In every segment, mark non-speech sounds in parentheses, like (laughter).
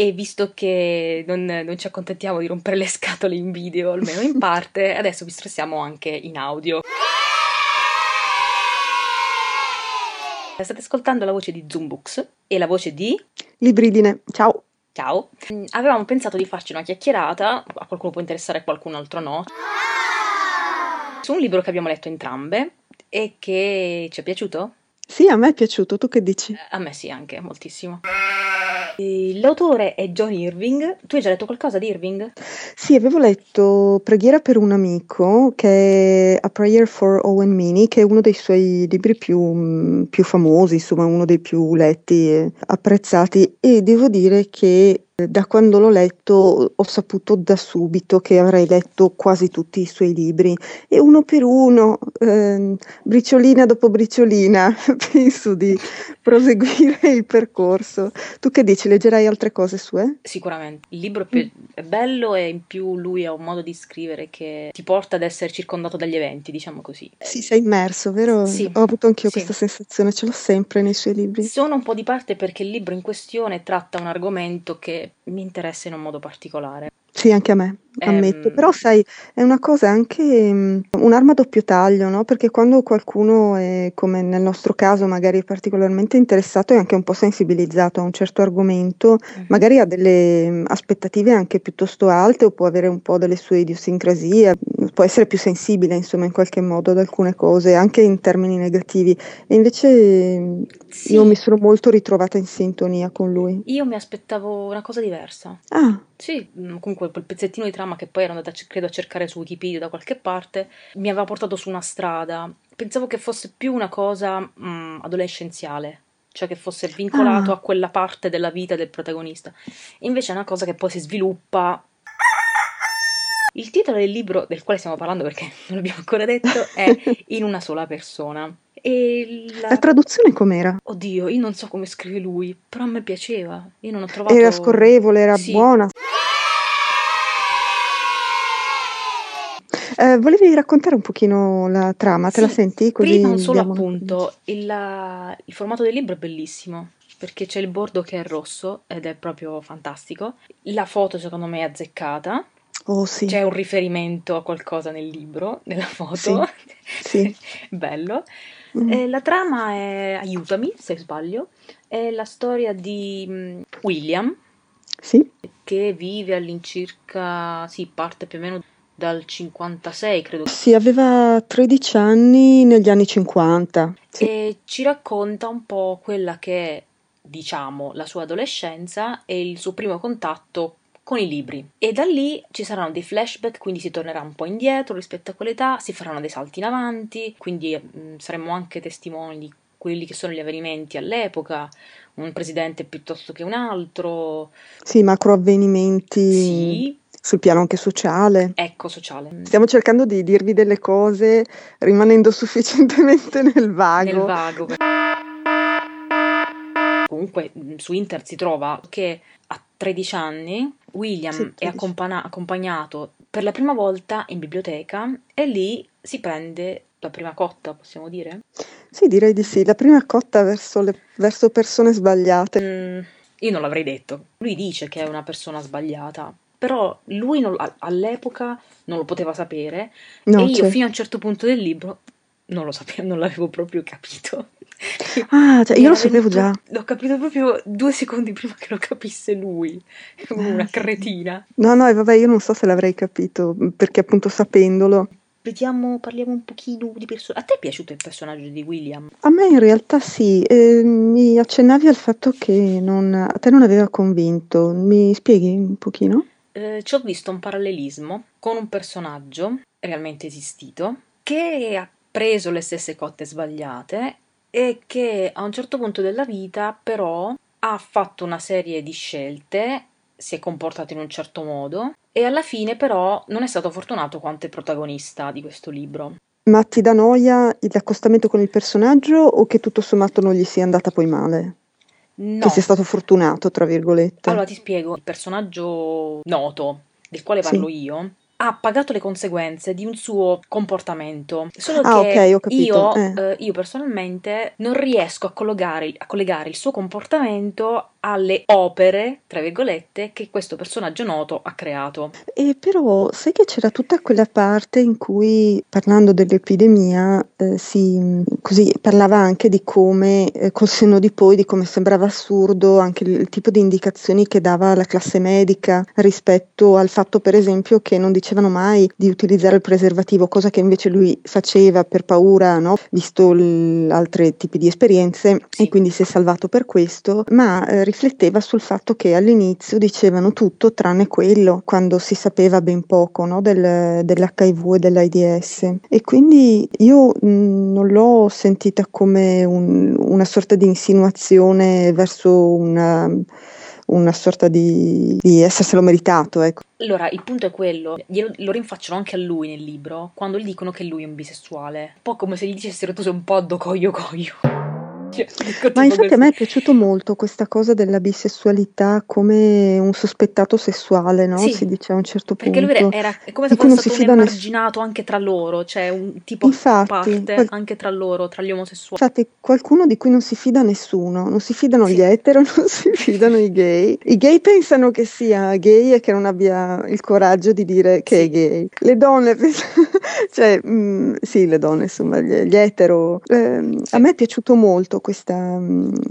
e visto che non, non, ci accontentiamo di rompere le scatole in video, almeno in parte, adesso vi stressiamo anche in audio. State ascoltando la voce di Zoombooks e la voce di Libridine. Ciao. Ciao. Avevamo pensato di farci una chiacchierata, a qualcuno può interessare, a qualcun altro no, su un libro che abbiamo letto entrambe e che ci è piaciuto? Sì, a me è piaciuto, tu che dici? A me sì, anche moltissimo. L'autore è John Irving. Tu hai già letto qualcosa di Irving? Sì, avevo letto Preghiera per un amico, che è A Prayer for Owen Meany, che è uno dei suoi libri più, più famosi, insomma, uno dei più letti e apprezzati. E devo dire che da quando l'ho letto ho saputo da subito che avrei letto quasi tutti i suoi libri e uno per uno, eh, briciolina dopo briciolina, (laughs) penso di proseguire il percorso. Tu che dici, leggerai altre cose sue? Sicuramente. Il libro è bello e in più lui ha un modo di scrivere che ti porta ad essere circondato dagli eventi, diciamo così. Sì, sei immerso, vero? Sì. Ho avuto anch'io sì. questa sensazione, ce l'ho sempre nei suoi libri. Sono un po' di parte perché il libro in questione tratta un argomento che mi interessa in un modo particolare. Sì, anche a me, ammetto. Ehm... Però sai, è una cosa anche um, un'arma a doppio taglio, no? Perché quando qualcuno è, come nel nostro caso, magari particolarmente interessato e anche un po' sensibilizzato a un certo argomento, mm-hmm. magari ha delle um, aspettative anche piuttosto alte o può avere un po' delle sue idiosincrasie, può essere più sensibile, insomma, in qualche modo ad alcune cose, anche in termini negativi. E invece sì. io mi sono molto ritrovata in sintonia con lui. Io mi aspettavo una cosa diversa. Ah. Sì, mm, comunque quel pezzettino di trama che poi ero andata, credo, a cercare su Wikipedia da qualche parte, mi aveva portato su una strada. Pensavo che fosse più una cosa mh, mm, adolescenziale, cioè che fosse vincolato ah. a quella parte della vita del protagonista. Invece è una cosa che poi si sviluppa. Il titolo del libro del quale stiamo parlando, perché (laughs) non l'abbiamo ancora detto, è (laughs) In una sola persona. E la... la traduzione com'era? Oddio, io non so come scrive lui, però a me piaceva. Io non ho trovato... Era scorrevole, era sì. buona. Eh, volevi raccontare un pochino la trama, te sì, la senti? Così prima un solo appunto, il, il formato del libro è bellissimo perché c'è il bordo che è rosso ed è proprio fantastico. La foto secondo me è azzeccata. Oh, sì. C'è un riferimento a qualcosa nel libro, nella foto. Sì. sì. (laughs) Bello. Mm. Eh, la trama è, aiutami se sbaglio, è la storia di mm, William. Sì. Che vive all'incirca, sì, parte più o meno dal 56, credo. Sì, aveva 13 anni negli anni 50. Sì. E ci racconta un po' quella che è, diciamo, la sua adolescenza e il suo primo contatto con i libri. E da lì ci saranno dei flashback, quindi si tornerà un po' indietro rispetto a quell'età, si faranno dei salti in avanti, quindi mh, mm, saremo anche testimoni di quelli che sono gli avvenimenti all'epoca, un presidente piuttosto che un altro. Sì, macro avvenimenti. Sì, sul piano anche sociale. Ecco, sociale. Stiamo cercando di dirvi delle cose rimanendo (laughs) sufficientemente nel vago. Nel vago. Comunque su internet si trova che a 13 anni William sì, è accompagna- accompagnato per la prima volta in biblioteca e lì si prende la prima cotta, possiamo dire? Sì, direi di sì, la prima cotta verso, le, verso persone sbagliate. Mm, io non l'avrei detto. Lui dice che è una persona sbagliata, però lui non, all'epoca non lo poteva sapere no, e io certo. fino a un certo punto del libro non lo sapevo, non l'avevo proprio capito. Ah, cioè io lo sapevo già. L'ho capito proprio due secondi prima che lo capisse lui, una cretina. No, no, e vabbè, io non so se l'avrei capito, perché appunto sapendolo. Vediamo, parliamo un pochino di personaggi. A te è piaciuto il personaggio di William? A me in realtà sì, eh, mi accennavi al fatto che non, a te non aveva convinto. Mi spieghi un pochino? eh, ci ho visto un parallelismo con un personaggio realmente esistito che ha preso le stesse cotte sbagliate e che a un certo punto della vita però ha fatto una serie di scelte, si è comportato in un certo modo e alla fine però non è stato fortunato quanto il protagonista di questo libro. Ma ti dà noia l'accostamento con il personaggio o che tutto sommato non gli sia andata poi male? No. Che sia stato fortunato, tra virgolette. Allora ti spiego, il personaggio noto del quale parlo sì. io ha pagato le conseguenze di un suo comportamento. Solo ah, che okay, io, eh. eh, io, personalmente non riesco a collegare, a collegare, il suo comportamento alle opere, tra virgolette, che questo personaggio noto ha creato. E però sai che c'era tutta quella parte in cui, parlando dell'epidemia, eh, si così, parlava anche di come, eh, col senno di poi, di come sembrava assurdo anche il, il tipo di indicazioni che dava la classe medica rispetto al fatto, per esempio, che non dicevano mai di utilizzare il preservativo, cosa che invece lui faceva per paura, no? visto l- altri tipi di esperienze, sì. e quindi si è salvato per questo, ma eh, rifletteva sul fatto che all'inizio dicevano tutto tranne quello, quando si sapeva ben poco no? Del, dell'HIV e dell'AIDS. E quindi io non l'ho sentita come un, una sorta di insinuazione verso una una sorta di, di esserselo meritato. Ecco. Allora, il punto è quello, glielo, lo rinfacciano anche a lui nel libro, quando gli dicono che lui è un bisessuale. Un po' come se gli dicessero tu sei un po' do coglio coglio. Cioè, (laughs) Ma infatti a me è piaciuto molto questa cosa della bisessualità come un sospettato sessuale, no? Sì, si dice a un certo perché punto. Perché lui era è come se fosse stato un emarginato anche tra loro, cioè un tipo infatti, parte qual- anche tra loro, tra gli omosessuali. Infatti qualcuno di cui non si fida nessuno, non si fidano sì. gli etero, (laughs) non si fidano i gay. I gay pensano che sia gay e che non abbia il coraggio di dire che sì. è gay. Le donne pensano, (laughs) cioè, mh, mm, sì, le donne, insomma, gli, gli etero. Eh, a me è piaciuto molto questa,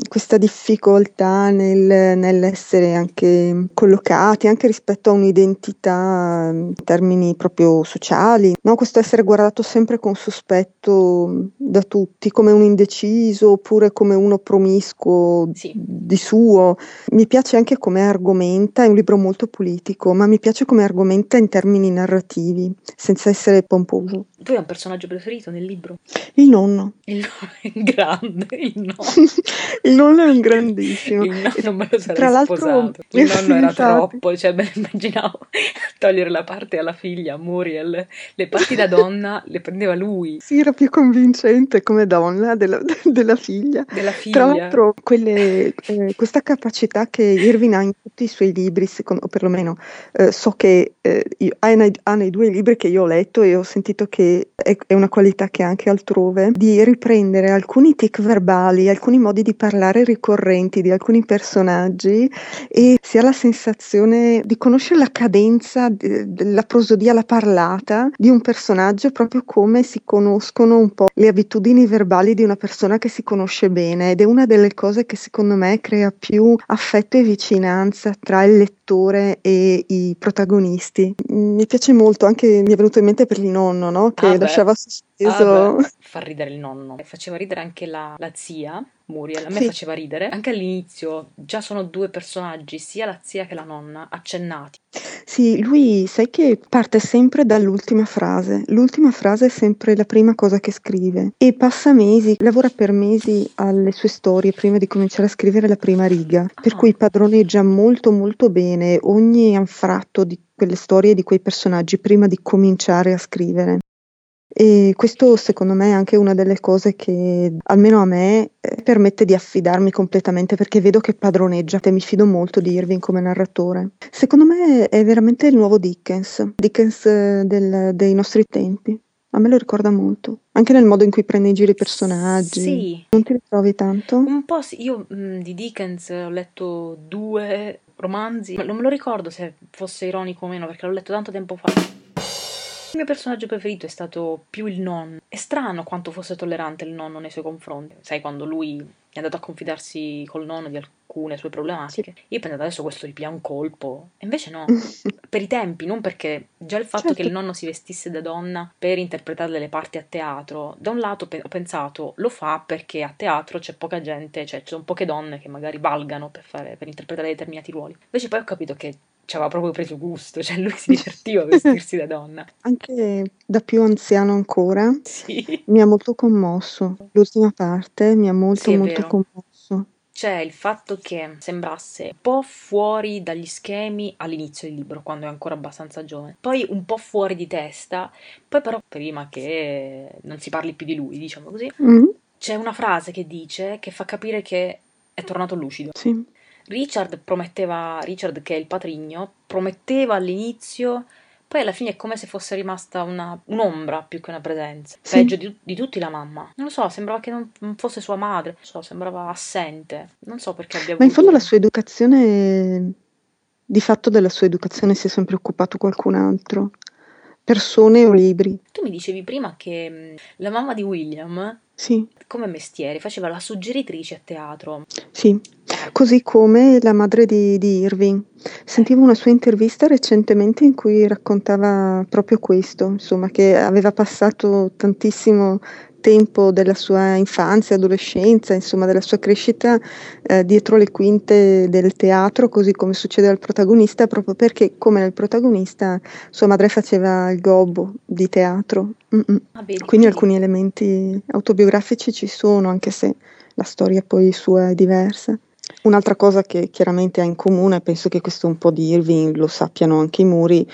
questa difficoltà nel, nell'essere anche collocati, anche rispetto a un'identità in termini proprio sociali, no? questo essere guardato sempre con sospetto da tutti, come un indeciso oppure come uno promiscuo sì. di suo. Mi piace anche come argomenta, è un libro molto politico, ma mi piace come argomenta in termini narrativi, senza essere pomposo. Tu hai un personaggio preferito nel libro? Il nonno. Il nonno è grande, il nonno. (laughs) il nonno è un grandissimo. Il nonno non me lo sarei Tra l'altro, sposato. Il nonno era troppo, cioè me immaginavo (laughs) togliere la parte alla figlia, Muriel. Le parti da donna le prendeva lui. Sì, era più convincente come donna della, della figlia. Della figlia. Tra l'altro, quelle, eh, questa capacità che Irving ha in tutti i suoi libri, secondo, o perlomeno eh, so che eh, io, ha, nei, ha nei due libri che io ho letto e ho sentito che è, è una qualità che anche altrove, di riprendere alcuni tic verbali, alcuni modi di parlare ricorrenti di alcuni personaggi e si ha la sensazione di conoscere la cadenza, la prosodia, la parlata di un personaggio proprio come si conoscono un po' le abitudini verbali di una persona che si conosce bene ed è una delle cose che secondo me crea più affetto e vicinanza tra il lettore e i protagonisti. Mi piace molto, anche mi è venuto in mente per il nonno, no? Che ah lasciava sospeso. Ah Fa ridere il nonno. Faceva ridere anche la, la zia, Muriel. A me sì. faceva ridere. Anche all'inizio già sono due personaggi, sia la zia che la nonna, accennati. Sì, lui sai che parte sempre dall'ultima frase. L'ultima frase è sempre la prima cosa che scrive e passa mesi, lavora per mesi alle sue storie prima di cominciare a scrivere la prima riga, ah. per cui padroneggia molto molto bene ogni anfratto di quelle storie di quei personaggi prima di cominciare a scrivere. E questo secondo me è anche una delle cose che almeno a me eh, permette di affidarmi completamente perché vedo che padroneggia e mi fido molto di Irving come narratore. Secondo me è veramente il nuovo Dickens, Dickens eh, del, dei nostri tempi. A me lo ricorda molto, anche nel modo in cui prende in giro i personaggi. Sì. Non ti ritrovi tanto? Un po' sì, io mh, mm, di Dickens ho letto due romanzi, ma non me lo ricordo se fosse ironico o meno perché l'ho letto tanto tempo fa. Il mio personaggio preferito è stato più il nonno. È strano quanto fosse tollerante il nonno nei suoi confronti. Sai, quando lui è andato a confidarsi col nonno di alcune sue problematiche. Io ho pensato adesso questo gli pia un colpo. E invece no. (laughs) per i tempi, non perché già il fatto certo. che il nonno si vestisse da donna per interpretare delle parti a teatro, da un lato ho pensato lo fa perché a teatro c'è poca gente, cioè ci sono poche donne che magari valgano per, fare, per interpretare determinati ruoli. Invece poi ho capito che ci aveva proprio preso gusto, cioè lui si divertiva a vestirsi da donna. (laughs) Anche da più anziano ancora, sì. mi ha molto commosso. L'ultima parte mi ha molto sì, molto commosso. C'è il fatto che sembrasse un po' fuori dagli schemi all'inizio del libro, quando è ancora abbastanza giovane, poi un po' fuori di testa, poi però prima che non si parli più di lui, diciamo così, mm. c'è una frase che dice che fa capire che è tornato lucido. Sì Richard prometteva, Richard che è il patrigno, prometteva all'inizio Poi alla fine è come se fosse rimasta una, un'ombra più che una presenza. Sì. Peggio di, di tutti la mamma. Non lo so, sembrava che non, non fosse sua madre. Non so, sembrava assente. Non so perché abbia Ma in fondo la sua educazione, di fatto della sua educazione si è sempre occupato qualcun altro, persone o libri. Tu mi dicevi prima che mh, la mamma di William, Sì, come mestiere, faceva la suggeritrice a teatro. sì. Eh, Così come la madre di, di Irving. Sentivo una sua intervista recentemente in cui raccontava proprio questo, insomma, che aveva passato tantissimo tempo della sua infanzia, adolescenza, insomma, della sua crescita eh, dietro le quinte del teatro, così come succede al protagonista, proprio perché, come nel protagonista, sua madre faceva il gobbo di teatro. Ah, Quindi alcuni elementi autobiografici ci sono, anche se la storia poi sua è diversa. Un'altra cosa che chiaramente ha in comune, penso che questo un po' di Irving lo sappiano anche i muri,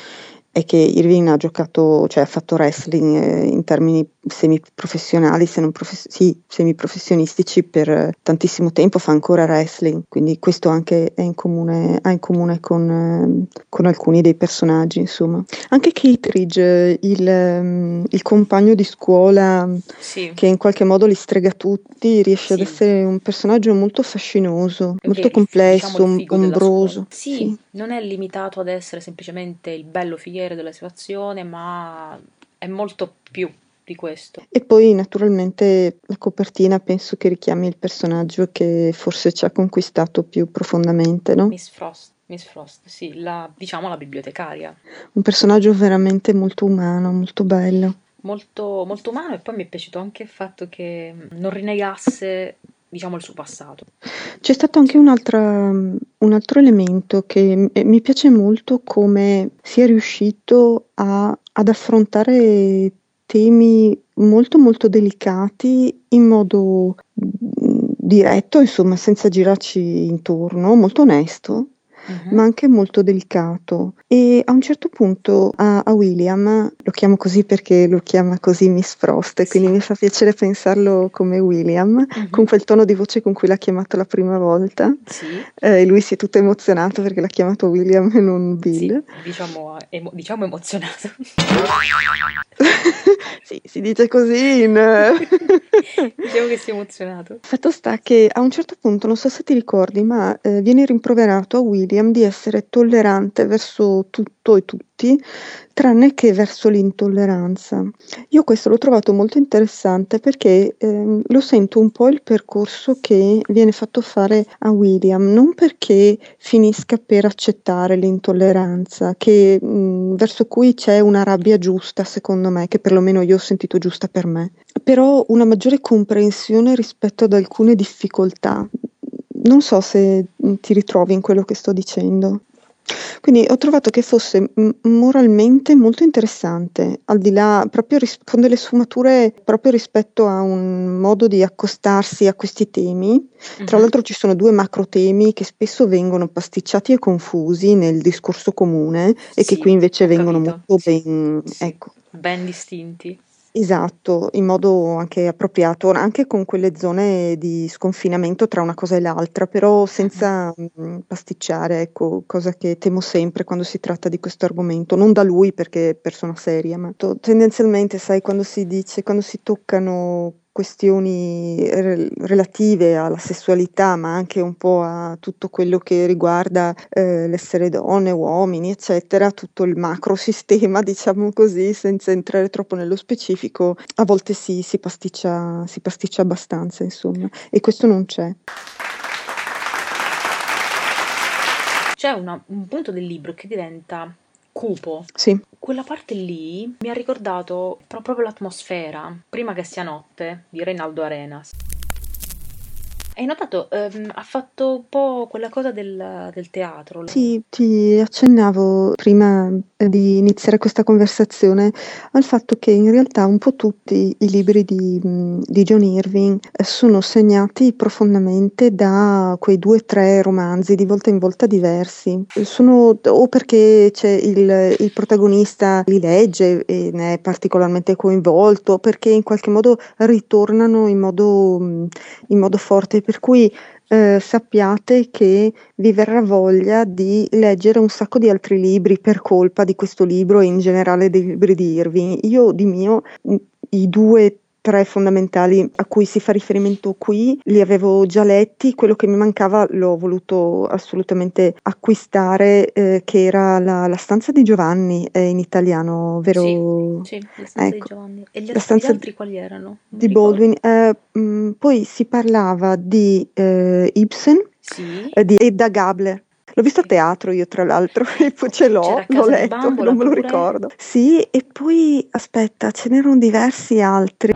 è che Irving ha giocato, cioè ha fatto wrestling eh, in termini semiprofessionali, se non profes- sì, semiprofessionistici per tantissimo tempo, fa ancora wrestling, quindi questo anche è in comune, ha in comune con, eh, con alcuni dei personaggi, insomma. Anche Kittredge, eh, il, ehm, il compagno di scuola Sì, che in qualche modo li strega tutti, riesce ad Sì. essere un personaggio molto fascinoso, Che molto il- complesso, diciamo ombroso. Sì, Sì. non è limitato ad essere semplicemente il bello fighiere della situazione, ma è molto più di questo. E poi naturalmente la copertina penso che richiami il personaggio che forse ci ha conquistato più profondamente, no? Miss Frost, Miss Frost, sì, la, diciamo la bibliotecaria. Un personaggio veramente molto umano, molto bello. Molto, molto umano e poi mi è piaciuto anche il fatto che non rinnegasse, diciamo, il suo passato. C'è stato anche un'altra, un altro elemento che mi piace molto come sia riuscito a- ad affrontare temi molto molto delicati in modo mm, diretto, insomma, senza girarci intorno, molto onesto, Mhm. ma anche molto delicato. E a un certo punto a, a William, lo chiamo così perché lo chiama così Miss Frost, e quindi Sì. mi fa piacere pensarlo come William, Mhm. con quel tono di voce con cui l'ha chiamato la prima volta. Sì, Eh, e lui si è tutto emozionato perché l'ha chiamato William e non sì, Bill. diciamo, emo- diciamo emozionato. (laughs) sì, si dice così in... (laughs) Diciamo che si è emozionato. Fatto sta che a un certo punto, non so se ti ricordi, ma eh, viene rimproverato a William di essere tollerante verso tutto e tutti, tranne che verso l'intolleranza. Io questo l'ho trovato molto interessante perché ehm, lo sento un po' il percorso che viene fatto fare a William, non perché finisca per accettare l'intolleranza, che, mh, verso cui c'è una rabbia giusta, secondo me, che perlomeno io ho sentito giusta per me, però una maggiore comprensione rispetto ad alcune difficoltà. Non so se mh, ti ritrovi in quello che sto dicendo. Quindi ho trovato che fosse moralmente molto interessante, al di là, proprio ris- con delle sfumature proprio rispetto a un modo di accostarsi a questi temi. Tra Mhm. l'altro ci sono due macro temi che spesso vengono pasticciati e confusi nel discorso comune e che Sì, qui invece vengono molto ben, sì, ecco, ben distinti. Esatto, in modo anche appropriato, anche con quelle zone di sconfinamento tra una cosa e l'altra, però senza mh, pasticciare, ecco, cosa che temo sempre quando si tratta di questo argomento, non da lui perché è persona seria, ma to- tendenzialmente, sai, quando si dice, quando si toccano questioni rel- relative alla sessualità, ma anche un po' a tutto quello che riguarda eh, l'essere donne, uomini, eccetera, tutto il macro sistema, (laughs) diciamo così, senza entrare troppo nello specifico, a volte si, si pasticcia, si pasticcia abbastanza, insomma, e questo non c'è. C'è una- un punto del libro che diventa cupo. Sì, Quella parte lì mi ha ricordato pro- proprio l'atmosfera, prima che sia notte, di Reinaldo Arenas. Hai notato, ehm, ha fatto un po' quella cosa del, del teatro. Sì, ti accennavo prima eh, di iniziare questa conversazione al fatto che in realtà un po' tutti i libri di, di John Irving eh, sono segnati profondamente da quei due o tre romanzi di volta in volta diversi. Sono o perché il, il protagonista li legge e ne è particolarmente coinvolto, o perché in qualche modo ritornano in modo, in modo forte, per cui eh, sappiate che vi verrà voglia di leggere un sacco di altri libri per colpa di questo libro e in generale dei libri di Irving. Io di mio i due tre fondamentali a cui si fa riferimento qui, li avevo già letti, quello che mi mancava l'ho voluto assolutamente acquistare, eh, che era la, la, stanza di Giovanni, è in italiano, vero? Sì, sì la stanza ecco. di Giovanni. E gli, la stanza gli altri quali erano? Di Baldwin. Eh, mh, mm, poi si parlava di eh, Ibsen, sì. Eh, di Edda Gabler. L'ho visto a teatro io tra l'altro, (laughs) ce l'ho, l'ho letto, Bambola, non me lo pure. ricordo. Sì, e poi aspetta, ce n'erano diversi altri.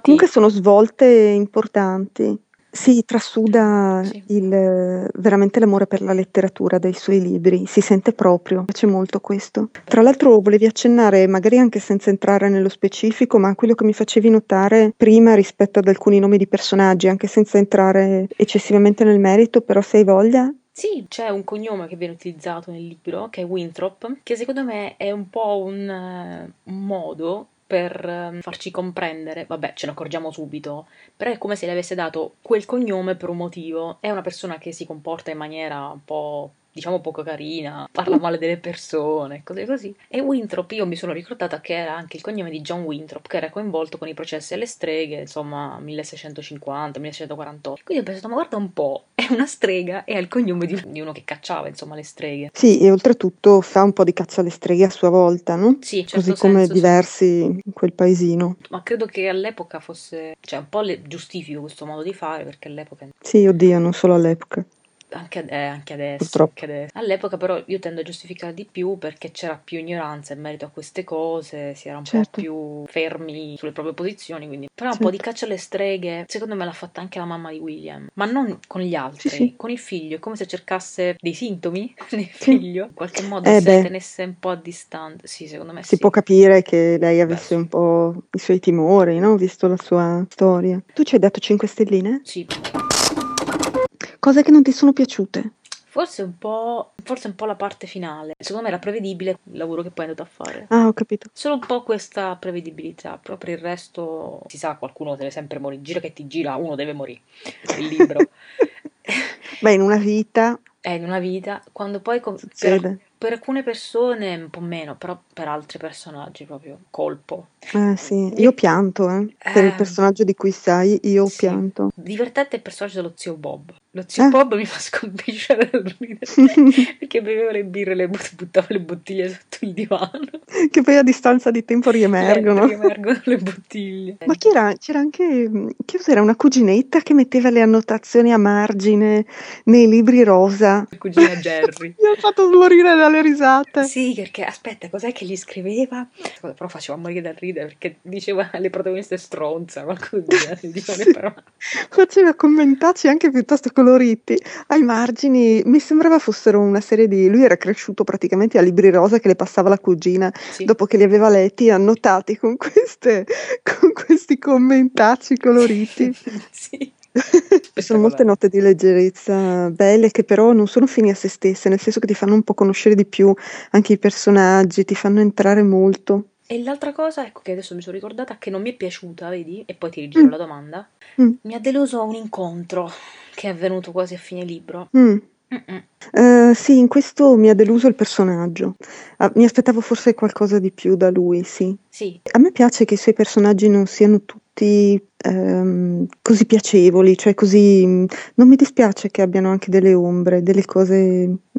Comunque sono svolte importanti. Sì, trasuda Sì. il veramente l'amore per la letteratura dai suoi libri, si sente proprio, piace molto questo. Tra l'altro volevi accennare, magari anche senza entrare nello specifico, ma quello che mi facevi notare prima rispetto ad alcuni nomi di personaggi, anche senza entrare eccessivamente nel merito, però se hai voglia. Sì, c'è un cognome che viene utilizzato nel libro, che è Winthrop, che secondo me è un po' un, eh, un modo per ehm, farci comprendere, vabbè ce ne accorgiamo subito, però è come se le avesse dato quel cognome per un motivo, è una persona che si comporta in maniera un po' diciamo poco carina, parla male delle persone, cose così. E Winthrop, io mi sono ricordata che era anche il cognome di John Winthrop, che era coinvolto con i processi alle streghe, insomma, 1650-1648. Quindi ho pensato, ma guarda un po', è una strega e ha il cognome di, di, uno che cacciava, insomma, le streghe. Sì, e oltretutto fa un po' di caccia alle streghe a sua volta, no? Sì, certo Così come senso, diversi sì. in quel paesino. Ma credo che all'epoca fosse, cioè un po' le, giustifico questo modo di fare, perché all'epoca... Sì, oddio, non solo all'epoca. Anche, eh, anche, adesso, anche, adesso, All'epoca però io tendo a giustificare di più perché c'era più ignoranza in merito a queste cose, si era un certo. po' più fermi sulle proprie posizioni, quindi... Però certo. un po' di caccia alle streghe, secondo me l'ha fatta anche la mamma di William, ma non con gli altri, sì, sì. con il figlio, è come se cercasse dei sintomi (laughs) nel figlio, in qualche modo eh, se tenesse un po' a distanza. Sì, secondo me si sì. può capire che lei avesse beh, un po' i suoi timori, no? Visto la sua storia. Tu ci hai dato 5 stelline? Sì. Cose che non ti sono piaciute? Forse un po', forse un po' la parte finale. Secondo me era prevedibile il lavoro che poi è andato a fare. Ah, ho capito. Solo un po' questa prevedibilità, proprio il resto si sa, qualcuno deve sempre morire. Gira che ti gira, uno deve morire. Il libro. (laughs) Beh, in una vita. È in una vita, quando poi com- per, per alcune persone un po' meno, però per altri personaggi proprio colpo. Eh sì, io pianto, eh. Per il eh. personaggio di cui sai, io sì. pianto. Divertente il personaggio dello zio Bob. Lo zio eh. Bob mi fa scompisciare dal ridere (laughs) perché beveva le birre e le but- buttava le bottiglie sotto il divano. (laughs) Che poi a distanza di tempo riemergono. riemergono le bottiglie. Ma c'era, c'era anche, che cos'era, una cuginetta che metteva le annotazioni a margine nei libri rosa. La cugina Jerry. (laughs) mi ha fatto morire dalle risate. Sì, perché aspetta, cos'è che gli scriveva? Però faceva morire dal ridere perché diceva alle protagoniste stronza, qualcosa di genere. Faceva commentacci anche piuttosto coloriti ai margini. Mi sembrava fossero una serie di. Lui era cresciuto praticamente a libri rosa che le passava la cugina sì. dopo che li aveva letti, annotati con, queste, con questi commentacci coloriti. (laughs) sì. (laughs) sono molte note di leggerezza belle che però non sono fini a se stesse, nel senso che ti fanno un po' conoscere di più anche i personaggi, ti fanno entrare molto. E l'altra cosa, ecco che adesso mi sono ricordata, che non mi è piaciuta, vedi? E poi ti rigiro mm. la domanda. Mm. Mi ha deluso un incontro che è avvenuto quasi a fine libro. Mm. Uh, sì, in questo mi ha deluso il personaggio. Uh, mi aspettavo forse qualcosa di più da lui, sì. Sì. A me piace che i suoi personaggi non siano tutti um, così piacevoli, cioè così... Non mi dispiace che abbiano anche delle ombre, delle cose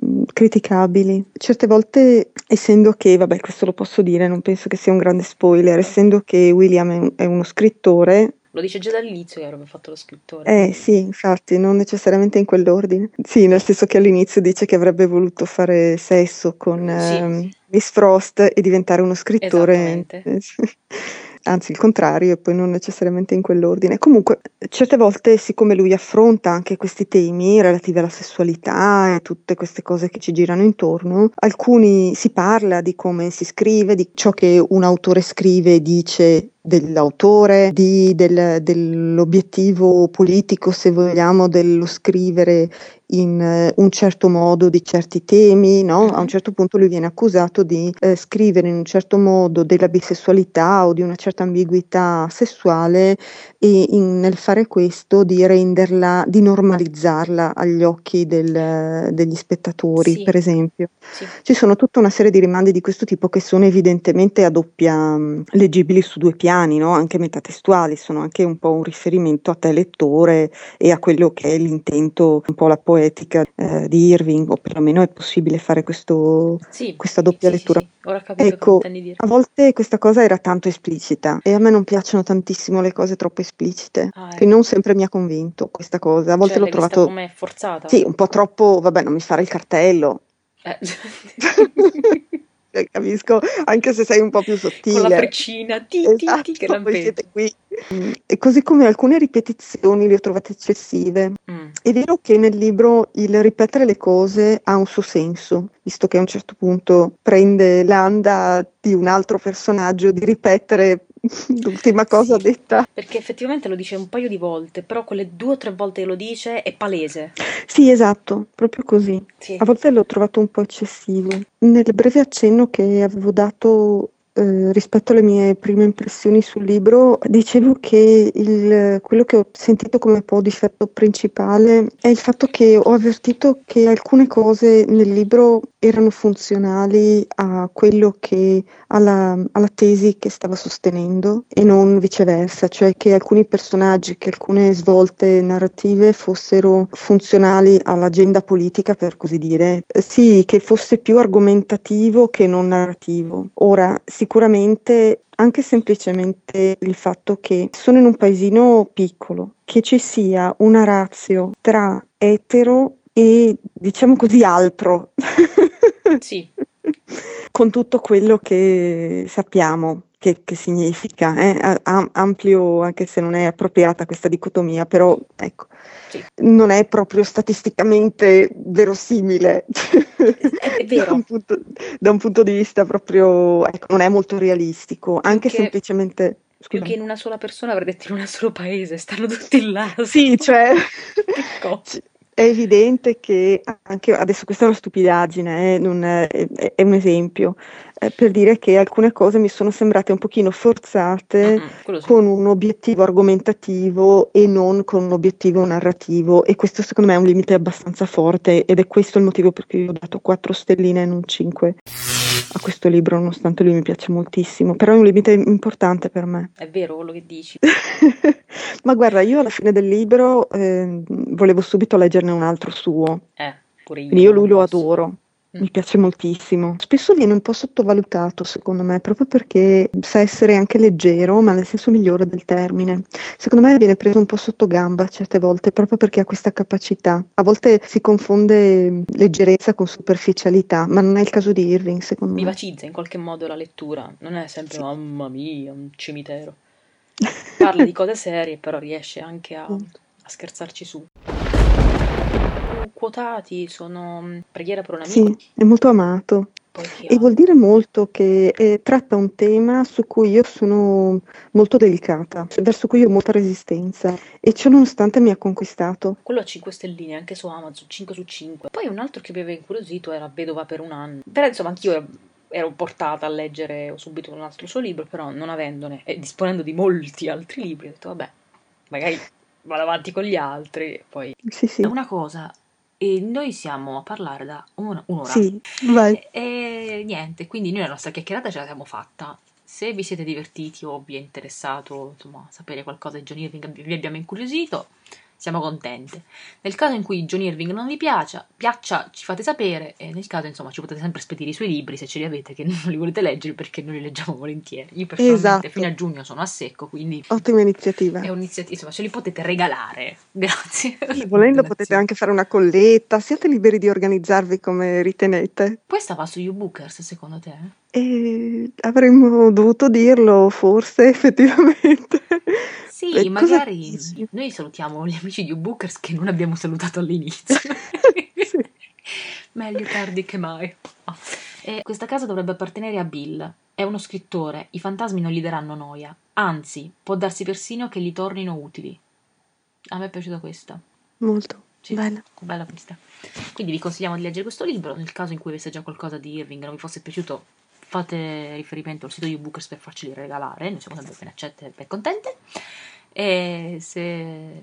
um, criticabili. Certe volte, essendo che, vabbè, questo lo posso dire, non penso che sia un grande spoiler, essendo che William è, è uno scrittore, lo dice già dall'inizio che avrebbe fatto lo scrittore. Eh sì, infatti, non necessariamente in quell'ordine. Sì, nel senso che all'inizio dice che avrebbe voluto fare sesso con sì. um, Miss Frost e diventare uno scrittore. Anzi, il contrario, e poi non necessariamente in quell'ordine. Comunque, certe volte, siccome lui affronta anche questi temi relativi alla sessualità e tutte queste cose che ci girano intorno, alcuni si parla di come si scrive, di ciò che un autore scrive e dice dell'autore, di, del, dell'obiettivo politico, se vogliamo, dello scrivere in eh, un certo modo di certi temi, no? A un certo punto lui viene accusato di eh, scrivere in un certo modo della bisessualità o di una certa ambiguità sessuale e in, nel fare questo di renderla, di normalizzarla agli occhi del, degli spettatori, Sì, per esempio. sì, Ci sono tutta una serie di rimandi di questo tipo che sono evidentemente a doppia mh, leggibili su due piani, no? Anche metatestuali, sono anche un po' un riferimento a te lettore e a quello che è l'intento, un po' la poetica eh, di Irving, o perlomeno è possibile fare questo, sì, questa doppia sì, lettura. sì, ora cosa Ecco, intendi dire. a volte questa cosa era tanto esplicita e a me non piacciono tantissimo le cose troppo esplicite, Ah, che ecco. non sempre mi ha convinto questa cosa. A volte Cioè, l'ho trovato, come forzata? sì, un po' troppo, vabbè, non mi fare il cartello. Eh. (laughs) (laughs) Eh, Capisco, anche se sei un po' più Con la sottile. freccina, ti ti ti che Esatto, voi siete qui. E così come alcune ripetizioni le ho trovate eccessive. Mm, È vero che nel libro il ripetere le cose ha un suo senso, visto che a un certo punto prende l'anda di un altro personaggio di ripetere (laughs) l'ultima cosa Sì, detta. perché effettivamente lo dice un paio di volte, però quelle due o tre volte che lo dice è palese. Sì, esatto, proprio così. Sì. A volte l'ho trovato un po' eccessivo. Nel breve accenno che avevo dato eh, rispetto alle mie prime impressioni sul libro, dicevo che il- quello che ho sentito come po' difetto principale è il fatto che ho avvertito che alcune cose nel libro erano funzionali a quello che alla, alla tesi che stava sostenendo e non viceversa, cioè che alcuni personaggi, che alcune svolte narrative fossero funzionali all'agenda politica, per così dire. Sì, che fosse più argomentativo che non narrativo. Ora, sicuramente anche semplicemente il fatto che sono in un paesino piccolo, che ci sia una ratio tra etero e diciamo così altro. (laughs) Sì. Con tutto quello che sappiamo che, che significa, eh? Amplio anche se non è appropriata questa dicotomia, però ecco, Sì. non è proprio statisticamente verosimile. (laughs) È- vero. Da un punto, da un punto di vista proprio, ecco, non è molto realistico, anche che- semplicemente... Più Scusa. che in una sola persona avrei detto in un solo paese, stanno tutti là. Sì, cioè... (laughs) Cosa? È evidente che anche adesso questa è una stupidaggine, eh, non è, è- è un esempio, eh, per dire che alcune cose mi sono sembrate un pochino forzate quello sì. con un obiettivo argomentativo e non con un obiettivo narrativo e questo secondo me è un limite abbastanza forte ed è questo il motivo per cui ho dato 4 stelline e non 5 a questo libro, nonostante lui mi piace moltissimo, però è un limite importante per me. È vero quello che dici. (laughs) Ma guarda, io alla fine del libro eh, volevo subito leggerne un altro suo. Eh, pure io. Quindi io lui lo posso. adoro. Mi piace moltissimo. Spesso viene un po' sottovalutato, secondo me, proprio perché sa essere anche leggero, ma nel senso migliore del termine. Secondo me viene preso un po' sotto gamba certe volte, proprio perché ha questa capacità. A volte si confonde leggerezza con superficialità, ma non è il caso di Irving, secondo me. Vivacizza in qualche modo la lettura, non è sempre Sì. mamma mia, un cimitero. (laughs) Parla di cose serie, però riesce anche a, a scherzarci su. Quotati sono mm, Preghiera per un amico, Sì, è molto amato. E vuol dire molto che eh, tratta un tema su cui io sono molto delicata, verso cui ho molta resistenza e ciò nonostante mi ha conquistato. Quello a 5 stelline, anche su Amazon, 5 su 5. Poi un altro che mi aveva incuriosito era Vedova per un anno. Però insomma anch'io ero, ero portata a leggere subito un altro suo libro, però non avendone e disponendo di molti altri libri, ho detto vabbè, magari vado avanti con gli altri. Poi Sì, sì, una cosa, e noi siamo a parlare da un- un'ora. sì, vai. E, e niente, quindi noi la nostra chiacchierata ce la siamo fatta. Se vi siete divertiti o vi è interessato, insomma, sapere qualcosa di John Irving, vi abbiamo incuriosito, siamo contente. Nel caso in cui John Irving non vi piaccia, piaccia, ci fate sapere e nel caso, insomma, ci potete sempre spedire i suoi libri se ce li avete che (laughs) non li volete leggere perché noi li leggiamo volentieri. Io personalmente Esatto. fino a giugno sono a secco, quindi Ottima iniziativa. è un'iniziativa, insomma, ce li potete regalare. (laughs) Grazie. Sì, volendo potete anche fare una colletta, siete liberi di organizzarvi come ritenete. Poi stava su YouBookers, secondo te? E avremmo dovuto dirlo, forse, (laughs) effettivamente. Sì, E cosa magari noi salutiamo gli amici di Bookers che non abbiamo salutato all'inizio. (laughs) Sì. (laughs) Meglio tardi che mai. E questa casa dovrebbe appartenere a Bill. è uno scrittore, i fantasmi non gli daranno noia, anzi, può darsi persino che gli tornino utili. A me è piaciuta questa. Molto. Sì, Bella. bella questa. Quindi vi consigliamo di leggere questo libro. Nel caso in cui avesse già qualcosa di Irving e non vi fosse piaciuto, fate riferimento al sito di Bookers per farceli regalare. Noi siamo sempre ben accette e ben contente. E se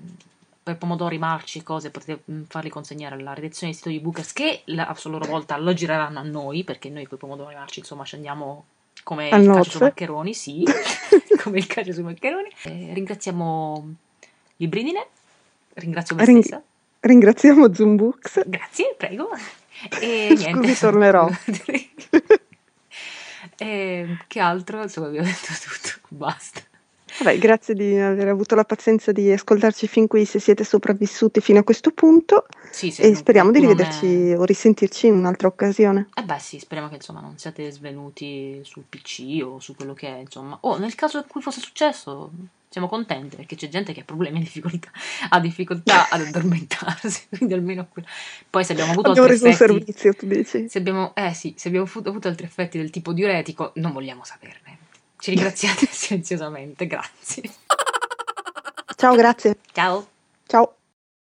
per pomodori, marci cose potete mm, farli consegnare alla redazione del sito di Bookers che a loro volta lo gireranno a noi perché noi con i pomodori marci insomma ci andiamo come il nozze. sui maccheroni, sì, (laughs) come il cacio sui maccheroni. Eh, ringraziamo Libridine, ringrazio me Ring- stessa. Ringraziamo Zoom Books. Grazie, prego. E (laughs) niente. tornerò. (laughs) e che altro? Insomma, abbiamo detto tutto. Basta. Vabbè, grazie di aver avuto la pazienza di ascoltarci fin qui se siete sopravvissuti fino a questo punto Sì, e speriamo di rivederci ne- o risentirci in un'altra occasione. Eh beh sì, speriamo che insomma non siate svenuti sul PC o su quello che è, insomma. O nel caso in cui fosse successo, siamo contenti perché c'è gente che ha problemi e difficoltà, ha difficoltà (laughs) ad addormentarsi, quindi almeno quello. Poi se abbiamo avuto Abbiamo altri reso un effetti, servizio, tu dici? se abbiamo, eh sì, se abbiamo avuto altri effetti del tipo diuretico, non vogliamo saperne. Ci ringraziate (laughs) silenziosamente, grazie. Ciao, grazie. Ciao. Ciao.